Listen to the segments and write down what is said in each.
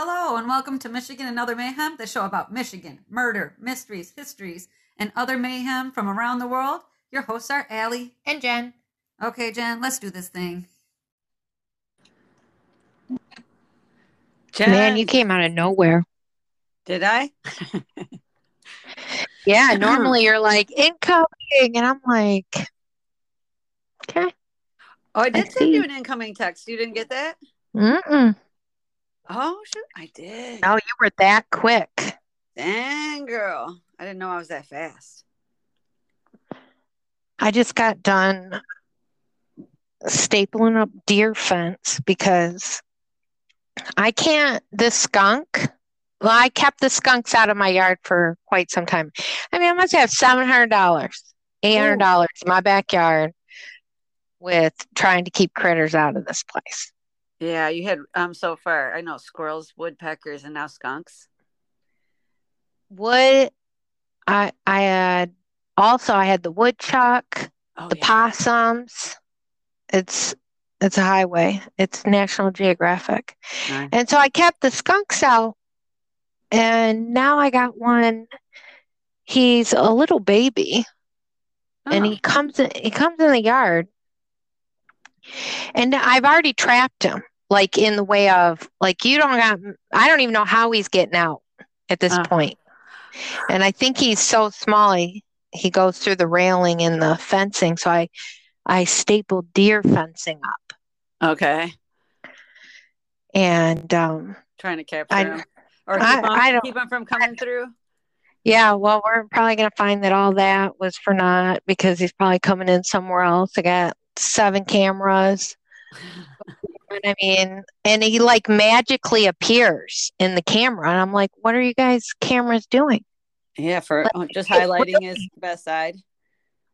Hello, and welcome to Michigan and Other Mayhem, the show about Michigan, murder, mysteries, histories, and other mayhem from around the world. Your hosts are Ali. And Jenn. Okay, Jenn, let's do this thing. Jenn, Man, you came out of nowhere. did I? Yeah, normally you're like incoming, and I'm like, okay. Oh, I I did send you an incoming text. You didn't get that? Mm-mm. Oh, shoot, I did. Oh, you were that quick. Dang, girl. I didn't know I was that fast. I just got done stapling up deer fence because I can't. The skunk. Well, I kept the skunks out of my yard for quite some time. I mean, I must have seven hundred dollars, eight hundred dollars in my backyard with trying to keep critters out of this place. Yeah, you had um so far. I know squirrels, woodpeckers, and now skunks. Wood. I I had also I had the woodchuck, Oh, the yeah. possums. It's it's a highway. It's National Geographic. Nice. And so I kept the skunks out. And now I got one. He's a little baby and Oh, he comes in, he comes in the yard. And I've already trapped him like in the way of like you don't got I don't even know how he's getting out at this Uh. point. And I think he's so small he, he goes through the railing and the fencing. So I I stapled deer fencing up. okay. And um Trying to capture I- him. Or I- keep, him, I don't- keep him from coming through. Yeah, well, we're probably going to find that all that was for naught because he's probably coming in somewhere else. I got seven cameras. And I mean, and he like magically appears in the camera. And I'm like, what are you guys cameras doing? Yeah, for Like, oh, just highlighting his best side.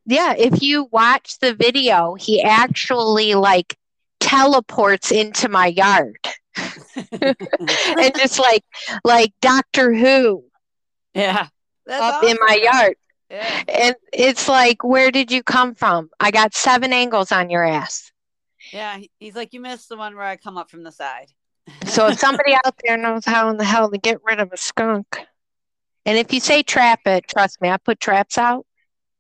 Yeah, if you watch the video, he actually like teleports into my yard and just like like Doctor Who yeah. That's up in my yard. Yeah. And it's like, where did you come from? I got seven angles on your ass. Yeah. He's like, you missed the one where I come up from the side. So if somebody out there knows how in the hell to get rid of a skunk, and if you say trap it, trust me, I put traps out.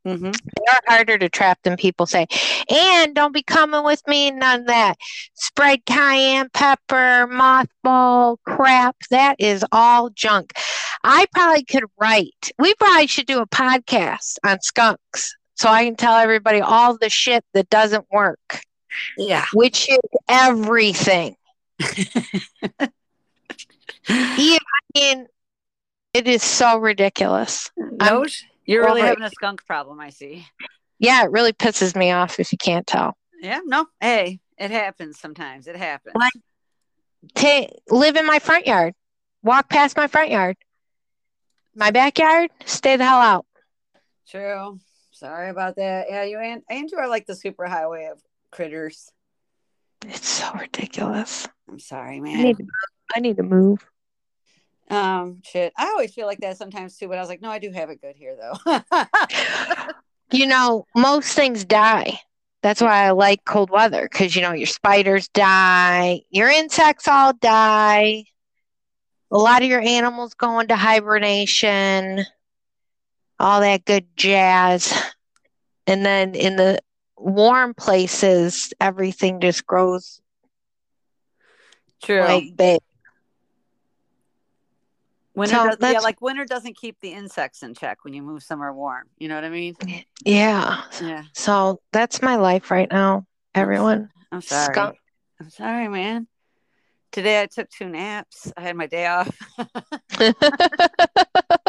Mm-hmm. They're harder to trap than people say. And don't be coming with me, none of that. Spread cayenne pepper, mothball, crap. That is all junk. I probably could write. We probably should do a podcast on skunks so I can tell everybody all the shit that doesn't work, Yeah. which is everything. Yeah, I mean, it is so ridiculous. No, you're really it. having a skunk problem, I see. Yeah, it really pisses me off if you can't tell. Yeah, no. Hey, it happens sometimes. It happens. Like- Ta live in my front yard, walk past my front yard. My backyard, stay the hell out. True. Sorry about that. Yeah, you and Andrew are like the super highway of critters. It's so ridiculous. I'm sorry, I man. need to, I need to move. Um, shit. I always feel like that sometimes too, but I was like, no, I do have it good here though. You know, most things die. That's why I like cold weather because, you know, your spiders die, your insects all die, a lot of your animals go into hibernation, all that good jazz. And then in the warm places, everything just grows True. like big. winter so does, yeah, like winter doesn't keep the insects in check when you move somewhere warm. You know what I mean? Yeah. Yeah. So that's my life right now, everyone. I'm sorry. Skunk. I'm sorry, man. Today I took two naps. I had my day off.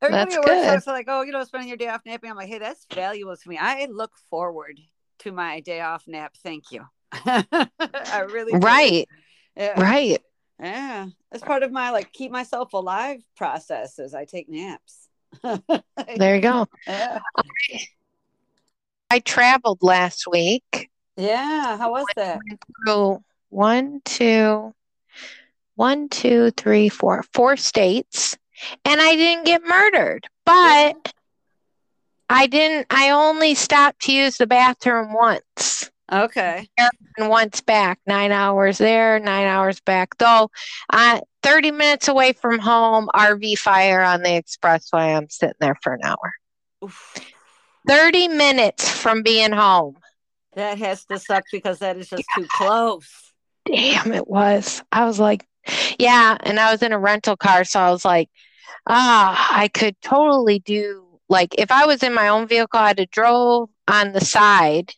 Everybody That's good. starts like, oh, you know, spending your day off napping. I'm like, hey, that's valuable to me. I look forward to my day off nap. Thank you. I really do. Right. Yeah. Right. Yeah. That's part of my like keep myself alive process is I take naps. There you go. yeah. I traveled last week. yeah. How was that? through one, two, one, two, three, four, four states, and I didn't get murdered. But I didn't, I only stopped to use the bathroom once. Okay. And once back, nine hours there, nine hours back. Though, uh, 30 minutes away from home, RV fire on the expressway. I'm sitting there for an hour. Oof. 30 minutes from being home. That has to suck because that is just too close. Damn, it was. I was like, yeah. And I was in a rental car. So I was like, ah, I could totally do, like, if I was in my own vehicle, I'd have drove on the side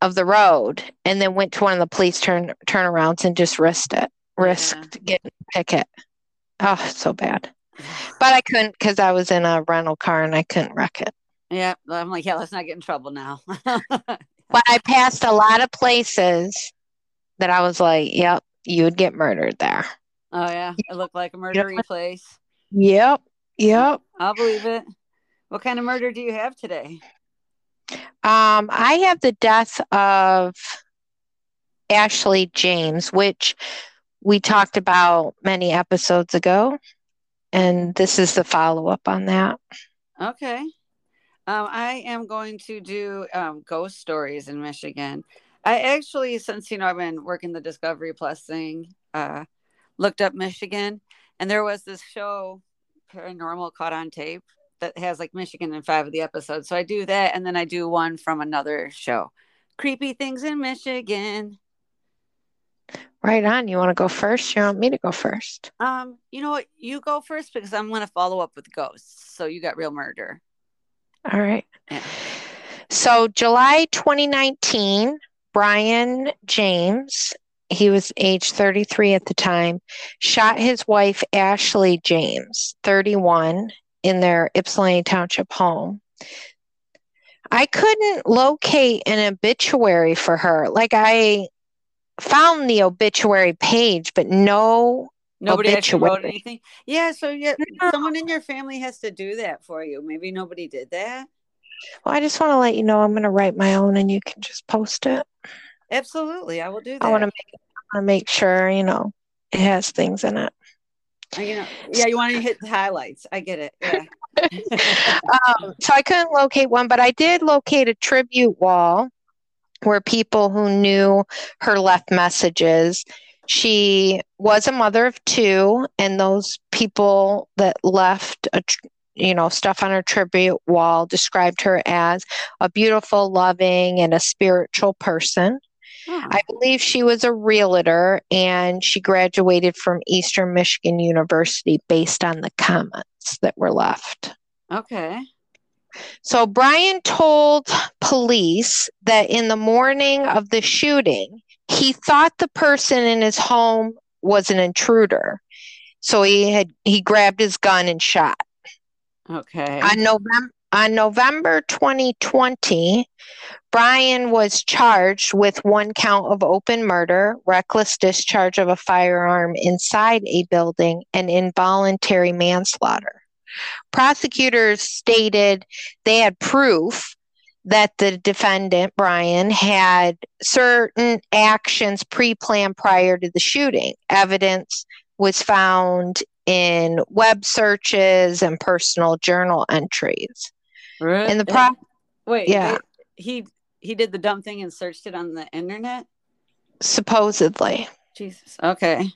of the road and then went to one of the police turn turnarounds and just risked it, risked yeah. getting a ticket. Oh, so bad. But I couldn't because I was in a rental car and I couldn't wreck it. Yeah, I'm like, yeah, let's not get in trouble now. but I passed a lot of places that I was like, yep, you would get murdered there. Oh yeah, it looked like a murdery yep. place. Yep, yep. I'll believe it. What kind of murder do you have today? Um, I have the death of Ashley James, which we talked about many episodes ago, and this is the follow up on that. Okay. Um, I am going to do um, ghost stories in Michigan. I actually, since you know, I've been working the Discovery Plus thing, uh, looked up Michigan, and there was this show, Paranormal Caught on Tape, that has like Michigan in five of the episodes. So I do that, and then I do one from another show, Creepy Things in Michigan. Right on. You want to go first? You want me to go first? Um, you know what? You go first because I'm going to follow up with ghosts. So you got real murder. All right. Yeah. So July 2019, Brian James, he was age 33 at the time, shot his wife Ashley James, 31, in their Ypsilanti Township home. I couldn't locate an obituary for her. Like I found the obituary page, but no nobody actually wrote anything. Yeah, so yeah, no. someone in your family has to do that for you. Maybe nobody did that. Well, I just want to let you know I'm going to write my own, and you can just post it. Absolutely, I will do that. I want to make I want to make sure you know it has things in it. You know, yeah, you want to hit the highlights. I get it. Yeah. um, so I couldn't locate one, but I did locate a tribute wall where people who knew her left messages. She was a mother of two, and those people that left a, you know stuff on her tribute wall described her as a beautiful, loving, and a spiritual person. Hmm. I believe she was a realtor and she graduated from Eastern Michigan University based on the comments that were left. Okay. So Brian told police that in the morning of the shooting, he thought the person in his home was an intruder. So he had he grabbed his gun and shot. Okay. On November on November 2020, Brian was charged with one count of open murder, reckless discharge of a firearm inside a building, and involuntary manslaughter. Prosecutors stated they had proof that the defendant, Brian, had certain actions pre planned prior to the shooting. Evidence was found in web searches and personal journal entries. Right. And the pro- wait, yeah, he he did the dumb thing and searched it on the internet. Supposedly. Jesus. Okay.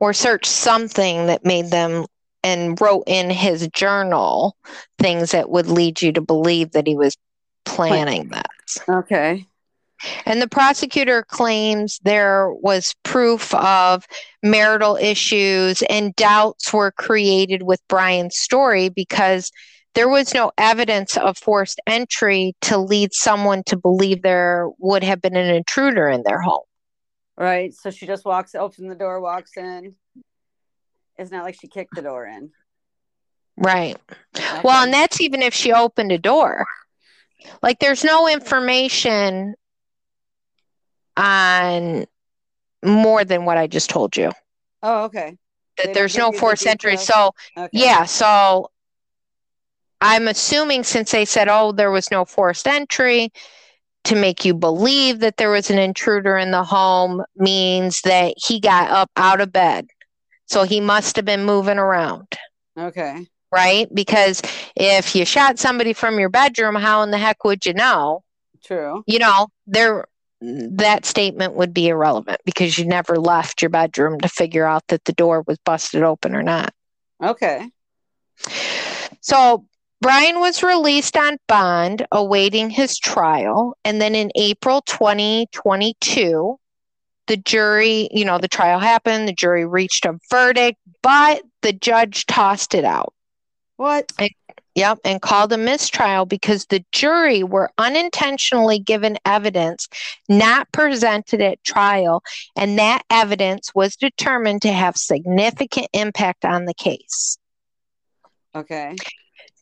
Or searched something that made them and wrote in his journal things that would lead you to believe that he was planning that. Okay. And the prosecutor claims there was proof of marital issues and doubts were created with Brian's story because there was no evidence of forced entry to lead someone to believe there would have been an intruder in their home. Right. So she just walks, opens the door, walks in. It's not like she kicked the door in. Right. Okay. Well, and that's even if she opened a door. Like there's no information on more than what I just told you. Oh, okay. That there's no forced entry. So, okay. yeah. So I'm assuming since they said, oh, there was no forced entry to make you believe that there was an intruder in the home means that he got up out of bed. So he must have been moving around. Okay. Right? Because if you shot somebody from your bedroom, how in the heck would you know? True. you know, there that statement would be irrelevant because you never left your bedroom to figure out that the door was busted open or not. Okay. So Brian was released on bond awaiting his trial. And then in April 2022, the jury, you know, the trial happened, the jury reached a verdict, but the judge tossed it out. What? Yep, and called a mistrial because the jury were unintentionally given evidence not presented at trial, and that evidence was determined to have significant impact on the case. Okay.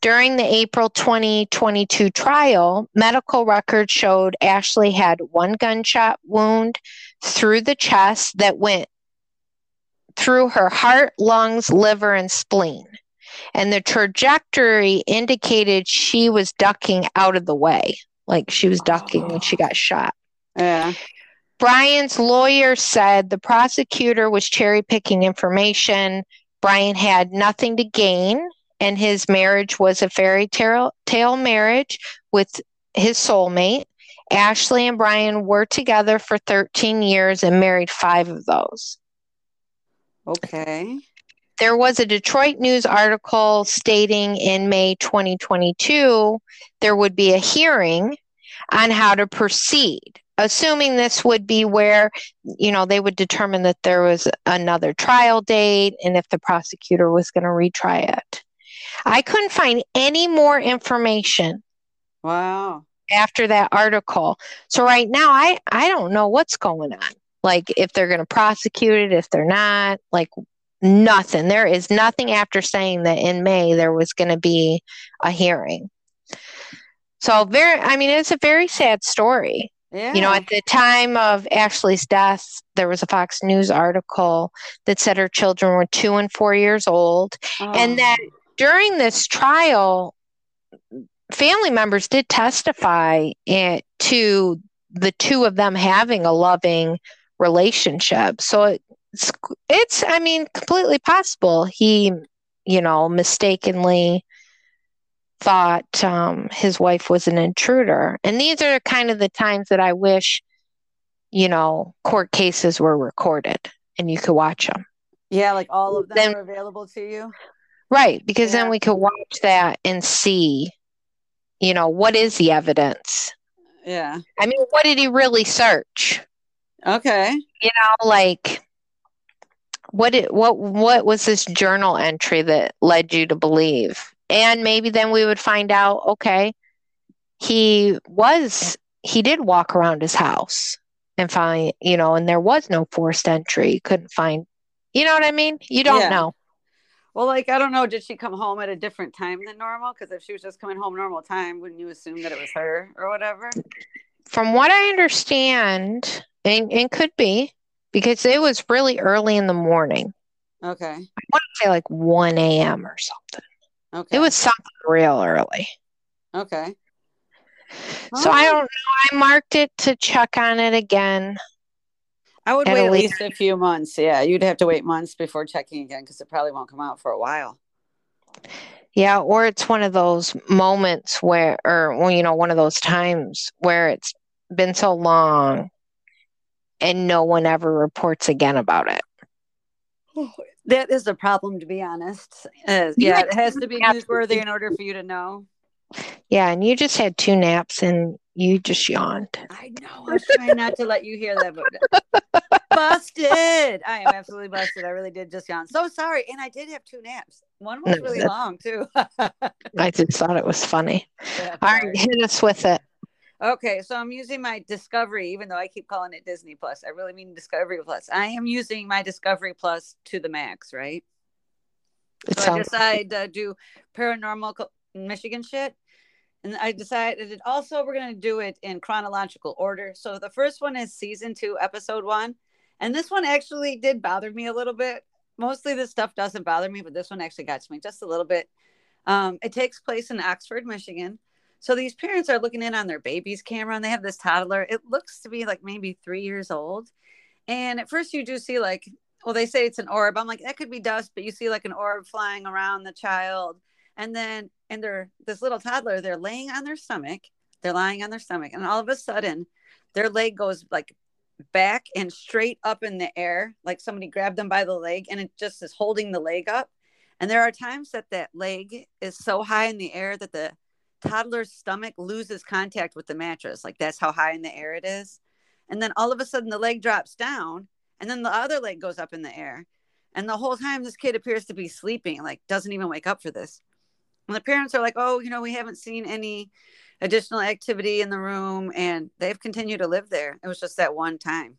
During the April 2022 trial, medical records showed Ashley had one gunshot wound through the chest that went through her heart, lungs, liver, and spleen. And the trajectory indicated she was ducking out of the way, like she was ducking when she got shot. Yeah. Brian's lawyer said the prosecutor was cherry picking information. Brian had nothing to gain, and his marriage was a fairy tale, marriage with his soulmate. Ashley and Brian were together for 13 years and married five of those. Okay. There was a Detroit News article stating in May 2022 there would be a hearing on how to proceed, assuming this would be where, you know, they would determine that there was another trial date and if the prosecutor was going to retry it. I couldn't find any more information Wow. after that article. So right now I I don't know what's going on. Like if they're going to prosecute it, if they're not, like nothing. There is nothing after saying that in May there was going to be a hearing. So very I mean it's a very sad story. Yeah. You know, at the time of Ashley's death, there was a Fox News article that said her children were 2 and 4 years old and Oh. that during this trial, family members did testify it, to the two of them having a loving relationship. So it's, it's, I mean, completely possible he, you know, mistakenly thought um, his wife was an intruder. And these are kind of the times that I wish, you know, court cases were recorded and you could watch them. Yeah, like all of them Then- are available to you. Right, because Yeah. then we could watch that and see, you know, what is the evidence? Yeah. I mean, what did he really search? Okay. You know, like what did, what what was this journal entry that led you to believe? And maybe then we would find out, okay, he was he did walk around his house and find, you know, and there was no forced entry. Couldn't find you know what I mean? You don't Yeah. know. Well, like I don't know. Did she come home at a different time than normal? Because if she was just coming home normal time, wouldn't you assume that it was her or whatever? from what I understand, and, and could be because it was really early in the morning. Okay. I want to say like 1 a.m. or something. Okay. It was something real early. okay. So I don't know. I marked it to check on it again. I would at wait at least a few months. Yeah, you'd have to wait months before checking again because it probably won't come out for a while. Yeah, or it's one of those moments where, or, well, you know, one of those times where it's been so long and no one ever reports again about it. That is a problem, to be honest. Uh, yeah, it has to be newsworthy in order for you to know. Yeah, and you just had two naps and you just yawned. I know. I was trying not to let you hear that, but busted. I am absolutely busted. I really did just yawn. So sorry. And I did have two naps. One was mm, really that's- long too. I just thought it was funny. Yeah, All right, hit us with it. Okay, so I'm using my Discovery, even though I keep calling it Disney Plus. I really mean Discovery Plus. I am using my Discovery Plus to the max, right? It So I sounds decided to do paranormal Michigan shit. And I decided also we're going to do it in chronological order. So the first one is season two, episode one. And this one actually did bother me a little bit. Mostly this stuff doesn't bother me, but this one actually got to me just a little bit. Um, it takes place in Oxford, Michigan. So these parents are looking in on their baby's camera and they have this toddler. It looks to be like maybe three years old. And at first you do see like, well, they say it's an orb. I'm like, that could be dust, but you see like an orb flying around the child. And then, and they're this little toddler, they're laying on their stomach They're lying on their stomach, and all of a sudden, their leg goes like back and straight up in the air, like somebody grabbed them by the leg, and it just is holding the leg up. And there are times that that leg is so high in the air that the toddler's stomach loses contact with the mattress. Like that's how high in the air it is. And then all of a sudden the leg drops down and then the other leg goes up in the air. And the whole time this kid appears to be sleeping, like doesn't even wake up for this. And the parents are like, oh, you know, we haven't seen any additional activity in the room. And they've continued to live there. It was just that one time.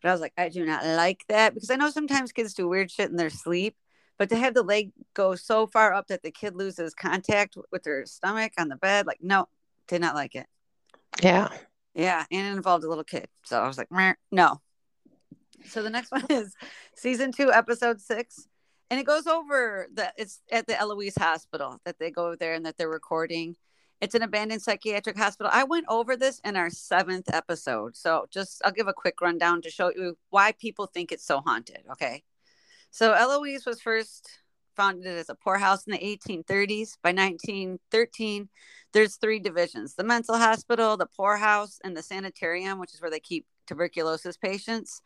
But I was like, I do not like that because I know sometimes kids do weird shit in their sleep. But to have the leg go so far up that the kid loses contact with their stomach on the bed, like, no, did not like it. Yeah. Yeah. And it involved a little kid. So I was like, no. So the next one is season two, episode six. And it goes over that it's at the Eloise Hospital that they go there and that they're recording. It's an abandoned psychiatric hospital. I went over this in our seventh episode. So just I'll give a quick rundown to show you why people think it's so haunted. Okay. So Eloise was first founded as a poorhouse in the 1830s. By 1913, there's three divisions the mental hospital, the poorhouse, and the sanitarium, which is where they keep tuberculosis patients.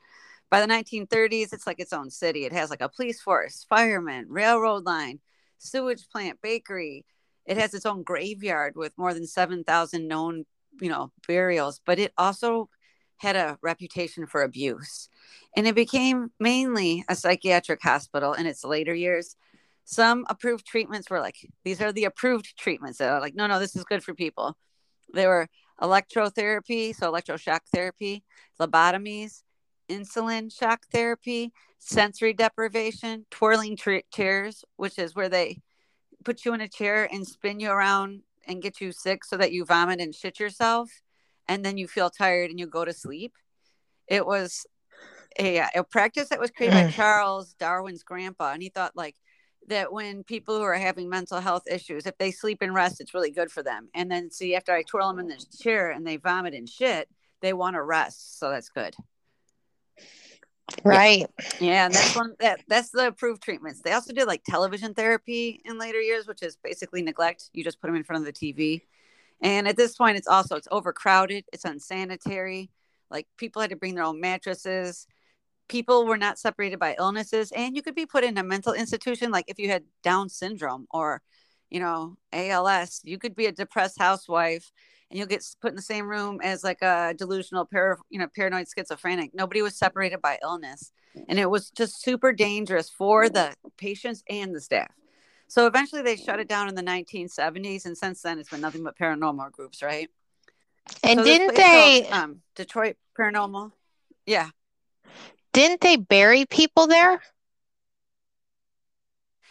By the 1930s, it's like its own city. It has like a police force, firemen, railroad line, sewage plant, bakery. It has its own graveyard with more than 7,000 known, you know, burials, but it also had a reputation for abuse. And it became mainly a psychiatric hospital in its later years. Some approved treatments were like, these are the approved treatments. That are like, no, no, this is good for people. They were electrotherapy, so electroshock therapy, lobotomies, insulin shock therapy, sensory deprivation, twirling tra- chairs, which is where they put you in a chair and spin you around and get you sick so that you vomit and shit yourself and then you feel tired and you go to sleep. It was a, a practice that was created by mm. Charles Darwin's grandpa. And he thought like that when people who are having mental health issues, if they sleep and rest, it's really good for them. And then see after I twirl them in the chair and they vomit and shit, they want to rest. So that's good. Right. Yeah. and that's one that that's the approved treatments. They also did like television therapy in later years, which is basically neglect. You just put them in front of the TV. And at this point, it's also it's overcrowded. It's unsanitary. Like people had to bring their own mattresses. People were not separated by illnesses, and you could be put in a mental institution. Like if you had Down syndrome or, you know, ALS, you could be a depressed housewife, and you'll get put in the same room as like a delusional, para, you know, paranoid schizophrenic. Nobody was separated by illness, and it was just super dangerous for the patients and the staff. So eventually they shut it down in the 1970s, and since then it's been nothing but paranormal groups, right? And so didn't they called, um, Detroit Paranormal? Yeah. Didn't they bury people there?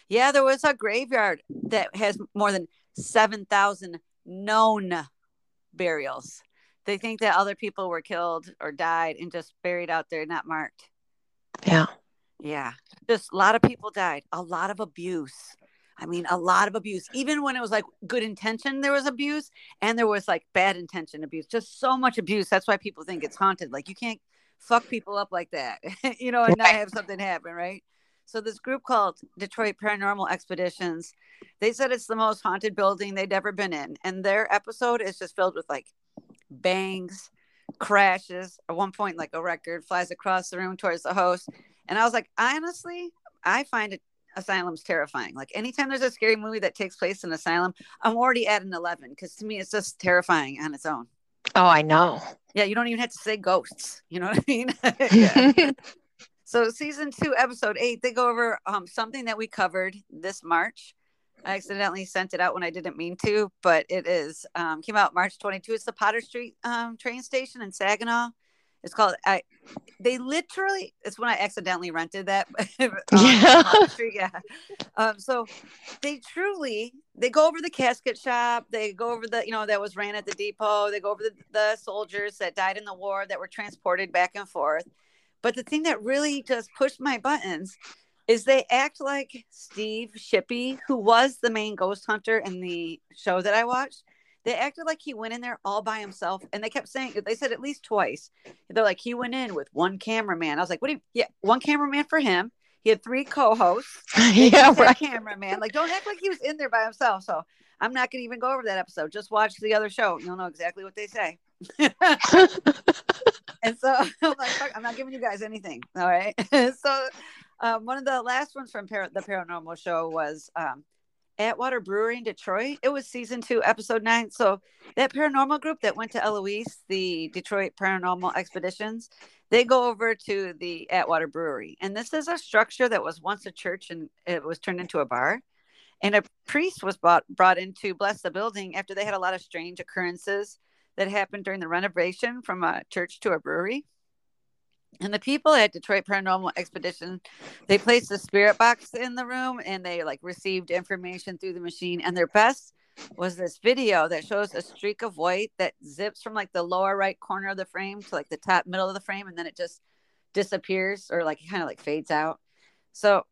Yeah, there was a graveyard that has more than 7,000 known burials. They think that other people were killed or died and just buried out there, not marked. Yeah. Yeah. Just a lot of people died, a lot of abuse. I mean, a lot of abuse. Even when it was like good intention, there was abuse, and there was like bad intention abuse. Just so much abuse. That's why people think it's haunted. Like you can't fuck people up like that, you know, and not have something happen, right? So this group called Detroit Paranormal Expeditions, they said it's the most haunted building they'd ever been in, and their episode is just filled with like bangs, crashes. At one point, like a record flies across the room towards the host, and I was like, honestly, I find it asylum's terrifying. Like anytime there's a scary movie that takes place in asylum, I'm already at an 11 because to me it's just terrifying on its own. Oh, I know. Yeah, you don't even have to say ghosts. You know what I mean? so season two, episode eight, they go over um, something that we covered this March. I accidentally sent it out when I didn't mean to, but it is um, came out March 22. It's the Potter Street um, train station in Saginaw. It's called I they literally it's when I accidentally rented that um, yeah. yeah. Um, so they truly they go over the casket shop, they go over the you know that was ran at the depot, they go over the, the soldiers that died in the war that were transported back and forth. But the thing that really just pushed my buttons is they act like Steve Shippey, who was the main ghost hunter in the show that I watched they acted like he went in there all by himself, and they kept saying they said at least twice. They're like he went in with one cameraman. I was like, what do you? Yeah, one cameraman for him. He had three co-hosts. yeah, right. Cameraman, like, don't act like he was in there by himself. So I'm not gonna even go over that episode. Just watch the other show. You'll know exactly what they say. and so I'm like, Fuck, I'm not giving you guys anything. All right. so um, one of the last ones from Par- the paranormal show was um, Atwater Brewery in Detroit. It was season two, episode nine. So that paranormal group that went to Eloise, the Detroit Paranormal Expeditions, they go over to the Atwater Brewery. And this is a structure that was once a church and it was turned into a bar. And a priest was brought, brought in to bless the building after they had a lot of strange occurrences that happened during the renovation from a church to a brewery. And the people at Detroit Paranormal Expedition, they placed a spirit box in the room and they like received information through the machine. And their best was this video that shows a streak of white that zips from like the lower right corner of the frame to like the top middle of the frame and then it just disappears or like kind of like fades out. So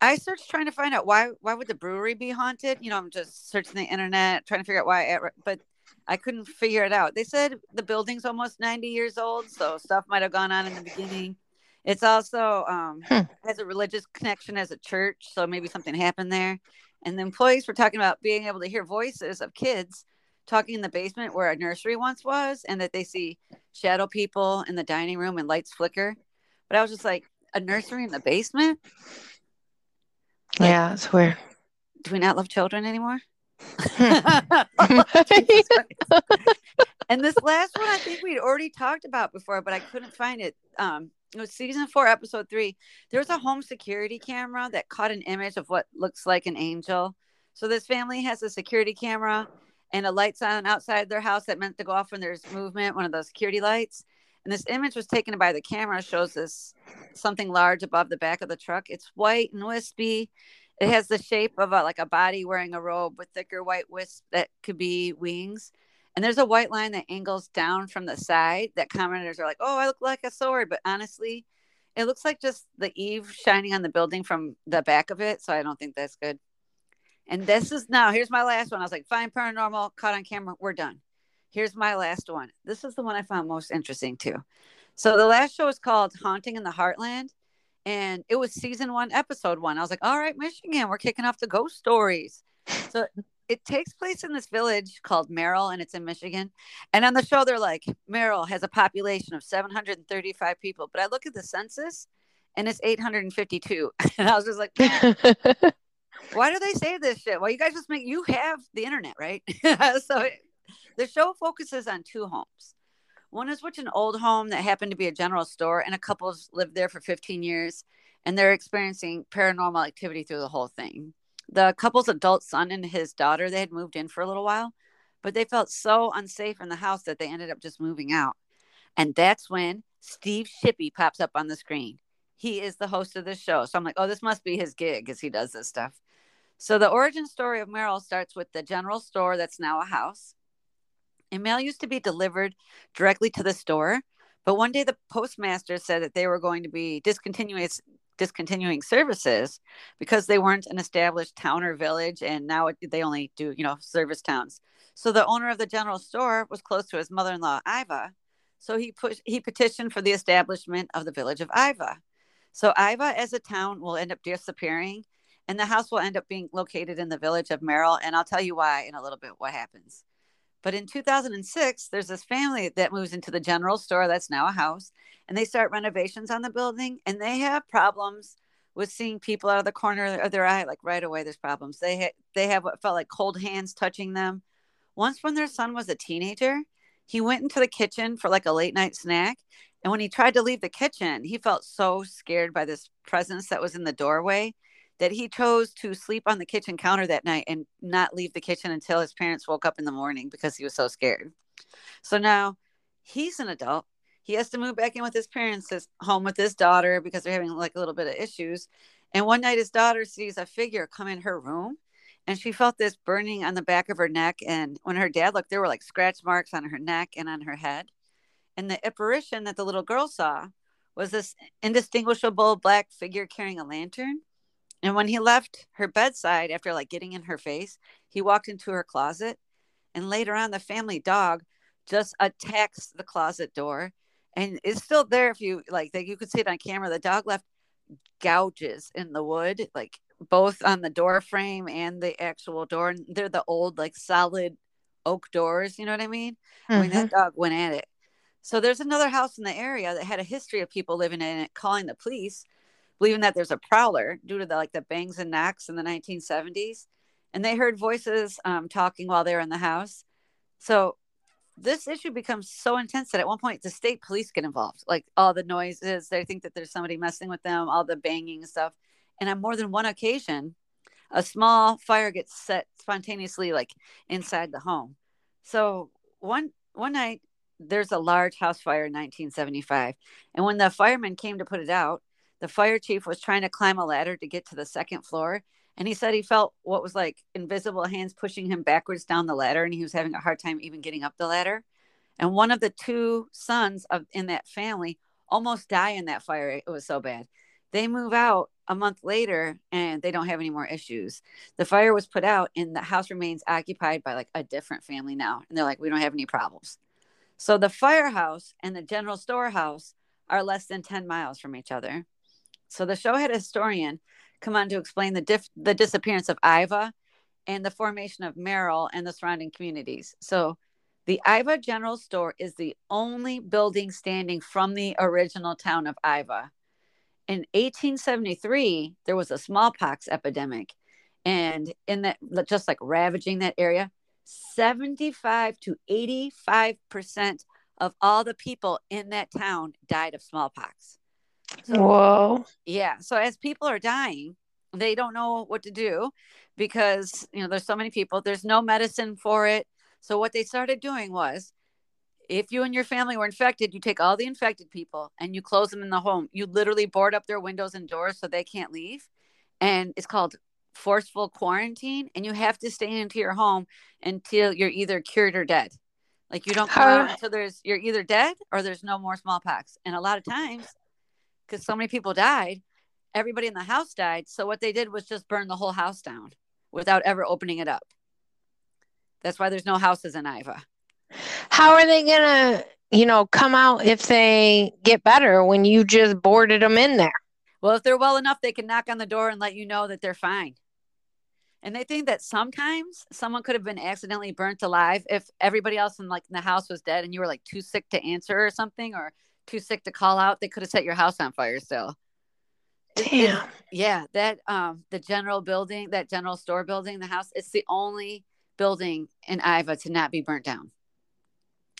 I searched trying to find out why why would the brewery be haunted? You know, I'm just searching the internet trying to figure out why but I couldn't figure it out. They said the building's almost 90 years old, so stuff might have gone on in the beginning. It's also um, hmm. has a religious connection as a church, so maybe something happened there. And the employees were talking about being able to hear voices of kids talking in the basement where a nursery once was, and that they see shadow people in the dining room and lights flicker. But I was just like, a nursery in the basement? Like, yeah, it's weird. Do we not love children anymore? and this last one, I think we'd already talked about before, but I couldn't find it. Um, it was season four, episode three. There was a home security camera that caught an image of what looks like an angel. So this family has a security camera and a lights on outside their house that meant to go off when there's movement, one of those security lights. And this image was taken by the camera, shows this something large above the back of the truck. It's white and wispy it has the shape of a, like a body wearing a robe with thicker white wisps that could be wings. And there's a white line that angles down from the side that commenters are like, oh, I look like a sword. But honestly, it looks like just the eave shining on the building from the back of it. So I don't think that's good. And this is now, here's my last one. I was like, fine, paranormal, caught on camera, we're done. Here's my last one. This is the one I found most interesting too. So the last show is called Haunting in the Heartland and it was season one, episode one. I was like, all right, Michigan, we're kicking off the ghost stories. So it takes place in this village called Merrill, and it's in Michigan. And on the show, they're like, Merrill has a population of 735 people. But I look at the census and it's 852. and I was just like, why do they say this shit? Well, you guys just make, you have the internet, right? so it, the show focuses on two homes. One is which an old home that happened to be a general store, and a couple's lived there for 15 years, and they're experiencing paranormal activity through the whole thing. The couple's adult son and his daughter, they had moved in for a little while, but they felt so unsafe in the house that they ended up just moving out. And that's when Steve Shippey pops up on the screen. He is the host of this show. So I'm like, oh, this must be his gig as he does this stuff. So the origin story of Merrill starts with the general store that's now a house. And mail used to be delivered directly to the store. But one day the postmaster said that they were going to be discontinuing discontinuing services because they weren't an established town or village and now it, they only do you know service towns. So the owner of the general store was close to his mother-in-law iva. So he pushed he petitioned for the establishment of the village of iva. So iva as a town will end up disappearing and the house will end up being located in the village of merrill and i'll tell you why in a little bit what happens but in 2006, there's this family that moves into the general store that's now a house, and they start renovations on the building, and they have problems with seeing people out of the corner of their eye. Like right away, there's problems. They ha- they have what felt like cold hands touching them. Once, when their son was a teenager, he went into the kitchen for like a late night snack, and when he tried to leave the kitchen, he felt so scared by this presence that was in the doorway that he chose to sleep on the kitchen counter that night and not leave the kitchen until his parents woke up in the morning because he was so scared. So now he's an adult. He has to move back in with his parents' home with his daughter because they're having like a little bit of issues. And one night his daughter sees a figure come in her room and she felt this burning on the back of her neck. And when her dad looked, there were like scratch marks on her neck and on her head. And the apparition that the little girl saw was this indistinguishable black figure carrying a lantern. And when he left her bedside after like getting in her face, he walked into her closet. And later on, the family dog just attacks the closet door and it's still there if you like that you could see it on camera. The dog left gouges in the wood, like both on the door frame and the actual door. And they're the old, like solid oak doors. You know what I mean? I mean, that Mhm. dog went at it. So there's another house in the area that had a history of people living in it, calling the police, believing that there's a prowler due to the like the bangs and knocks in the 1970s. And they heard voices um, talking while they were in the house. So this issue becomes so intense that at one point the state police get involved. Like all the noises, they think that there's somebody messing with them, all the banging and stuff. And on more than one occasion, a small fire gets set spontaneously like inside the home. So one one night there's a large house fire in 1975 and when the firemen came to put it out the fire chief was trying to climb a ladder to get to the second floor and he said he felt what was like invisible hands pushing him backwards down the ladder and he was having a hard time even getting up the ladder. And one of the two sons of in that family almost die in that fire. It was so bad. They move out a month later and they don't have any more issues. The fire was put out and the house remains occupied by like a different family now and they're like we don't have any problems. So the firehouse and the general storehouse are less than 10 miles from each other so the show had a historian come on to explain the diff- the disappearance of iva and the formation of merrill and the surrounding communities. So the iva general store is the only building standing from the original town of iva. In 1873 there was a smallpox epidemic and in that just like ravaging that area 75 to 85 percent of all the people in that town died of smallpox so Whoa. yeah so as people are dying they don't know what to do because you know there's so many people there's no medicine for it so what they started doing was if you and your family were infected, you take all the infected people and you close them in the home. You literally board up their windows and doors so they can't leave. And it's called forceful quarantine. And you have to stay into your home until you're either cured or dead. Like you don't come out until there's you're either dead or there's no more smallpox. And a lot of times, because so many people died, everybody in the house died. So what they did was just burn the whole house down without ever opening it up. That's why there's no houses in Iva. How are they gonna, you know, come out if they get better when you just boarded them in there? Well, if they're well enough, they can knock on the door and let you know that they're fine. And they think that sometimes someone could have been accidentally burnt alive if everybody else in like in the house was dead and you were like too sick to answer or something or too sick to call out. They could have set your house on fire still. It- it- Damn. yeah, that um the general building, that general store building, the house, it's the only building in Iva to not be burnt down.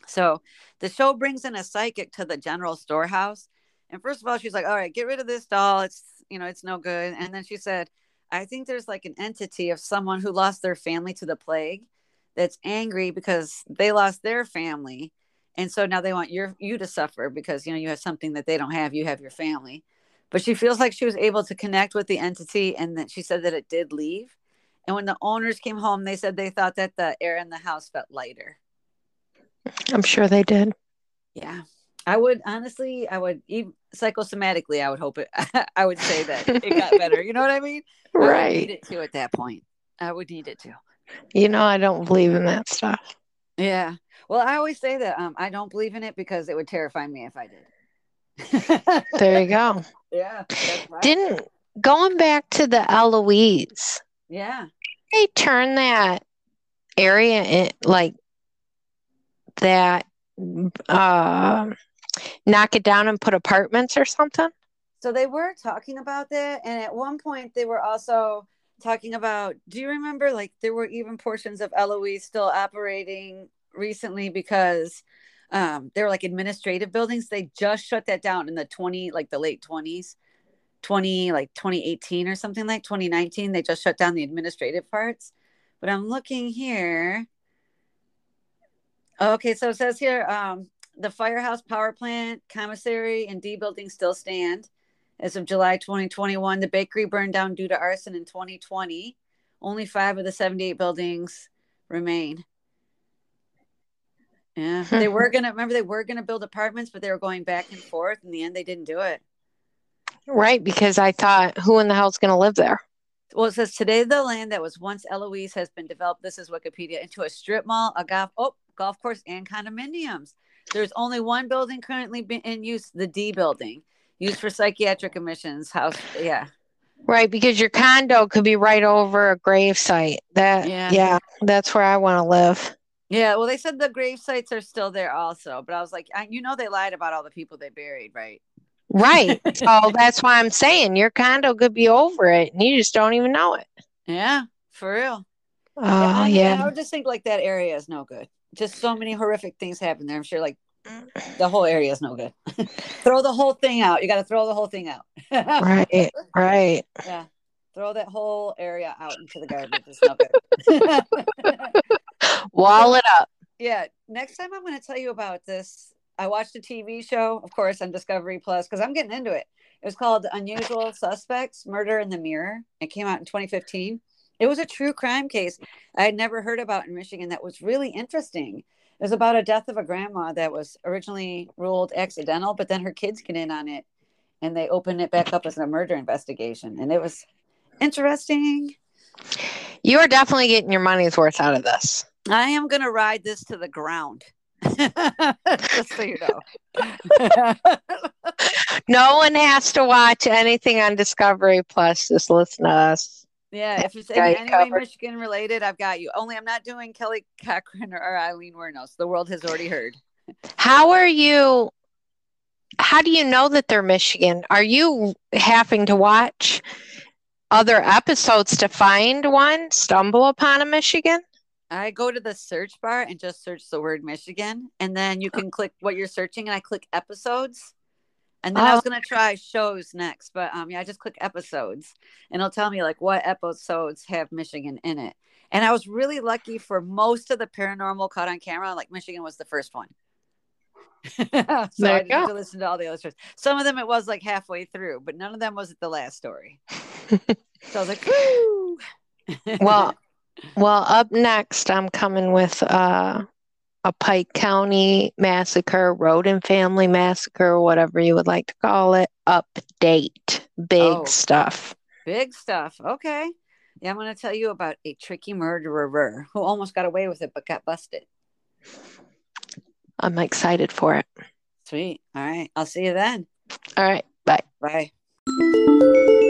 So the show brings in a psychic to the general storehouse. And first of all, she's like, all right, get rid of this doll. It's, you know, it's no good. And then she said, I think there's like an entity of someone who lost their family to the plague that's angry because they lost their family. And so now they want your you to suffer because you know you have something that they don't have. You have your family. But she feels like she was able to connect with the entity and that she said that it did leave. And when the owners came home, they said they thought that the air in the house felt lighter. I'm sure they did. Yeah. I would honestly, I would even psychosomatically, I would hope it, I would say that it got better. You know what I mean? I would need Right. it to at that point. I would need it to. You know, I don't believe in that stuff. Yeah. Well, I always say that um, I don't believe in it because it would terrify me if I did. There you go. yeah. Right. Didn't going back to the Eloise, yeah. they turn that area in like that uh knock it down and put apartments or something? So they were talking about that. And at one point, they were also talking about do you remember like there were even portions of Eloise still operating recently because um, they were like administrative buildings. They just shut that down in the 20, like the late 20s, 20, like 2018 or something like 2019. They just shut down the administrative parts. But I'm looking here. Okay, so it says here um, the firehouse power plant, commissary, and D building still stand. As of July 2021, the bakery burned down due to arson in 2020. Only five of the 78 buildings remain. Yeah, they were gonna remember they were gonna build apartments, but they were going back and forth. In the end, they didn't do it. Right, because I thought who in the hell's gonna live there? Well, it says today the land that was once Eloise has been developed. This is Wikipedia into a strip mall, a golf oh golf course, and condominiums. There's only one building currently in use, the D building. used for psychiatric admissions. House, yeah. Right, because your condo could be right over a grave site. That Yeah. yeah, that's where I want to live. Yeah, well, they said the grave sites are still there also, but I was like, I, you know, they lied about all the people they buried, right? Right. so that's why I'm saying your condo could be over it and you just don't even know it. Yeah, for real. Oh I, mean, I would just think like that area is no good. Just so many horrific things happen there. I'm sure like mm. the whole area is no good. throw the whole thing out. You got to throw the whole thing out. Right. Right. Yeah. Throw that whole area out into the garbage. It's no good. Wall it up. yeah. Next time I'm going to tell you about this. I watched a TV show, of course, on Discovery Plus because I'm getting into it. It was called Unusual Suspects Murder in the Mirror. It came out in 2015. It was a true crime case I had never heard about in Michigan that was really interesting. It was about a death of a grandma that was originally ruled accidental, but then her kids get in on it and they open it back up as a murder investigation. And it was interesting. You are definitely getting your money's worth out of this. I am going to ride this to the ground. Just so you know. No one has to watch anything on Discovery Plus. Just listen to us. yeah, if it's Got any, way. Michigan related, I've got you. Only I'm not doing Kelly Cochran or Aileen Wuornos. The world has already heard. How are you? How do you know that they're Michigan? Are you having to watch other episodes to find one? Stumble upon a Michigan? I go to the search bar and just search the word Michigan, and then you can click what you're searching, and I click episodes. And then I Oh. was gonna try shows next, but um, yeah, I just click episodes, and it'll tell me like what episodes have Michigan in it. And I was really lucky for most of the paranormal caught on camera. Like Michigan was the first one. so There I didn't to listen to all the other stories. Some of them it was like halfway through, but none of them was at the last story. so I was like, woo. Well, well, up next, I'm coming with uh, a Pike County massacre, Rhoden family massacre, whatever you would like to call it. Update, big Oh. stuff. Big stuff. Okay. Yeah, I'm going to tell you about a tricky murderer who almost got away with it but got busted. I'm excited for it. Sweet. All right. I'll see you then. All right, bye. Bye.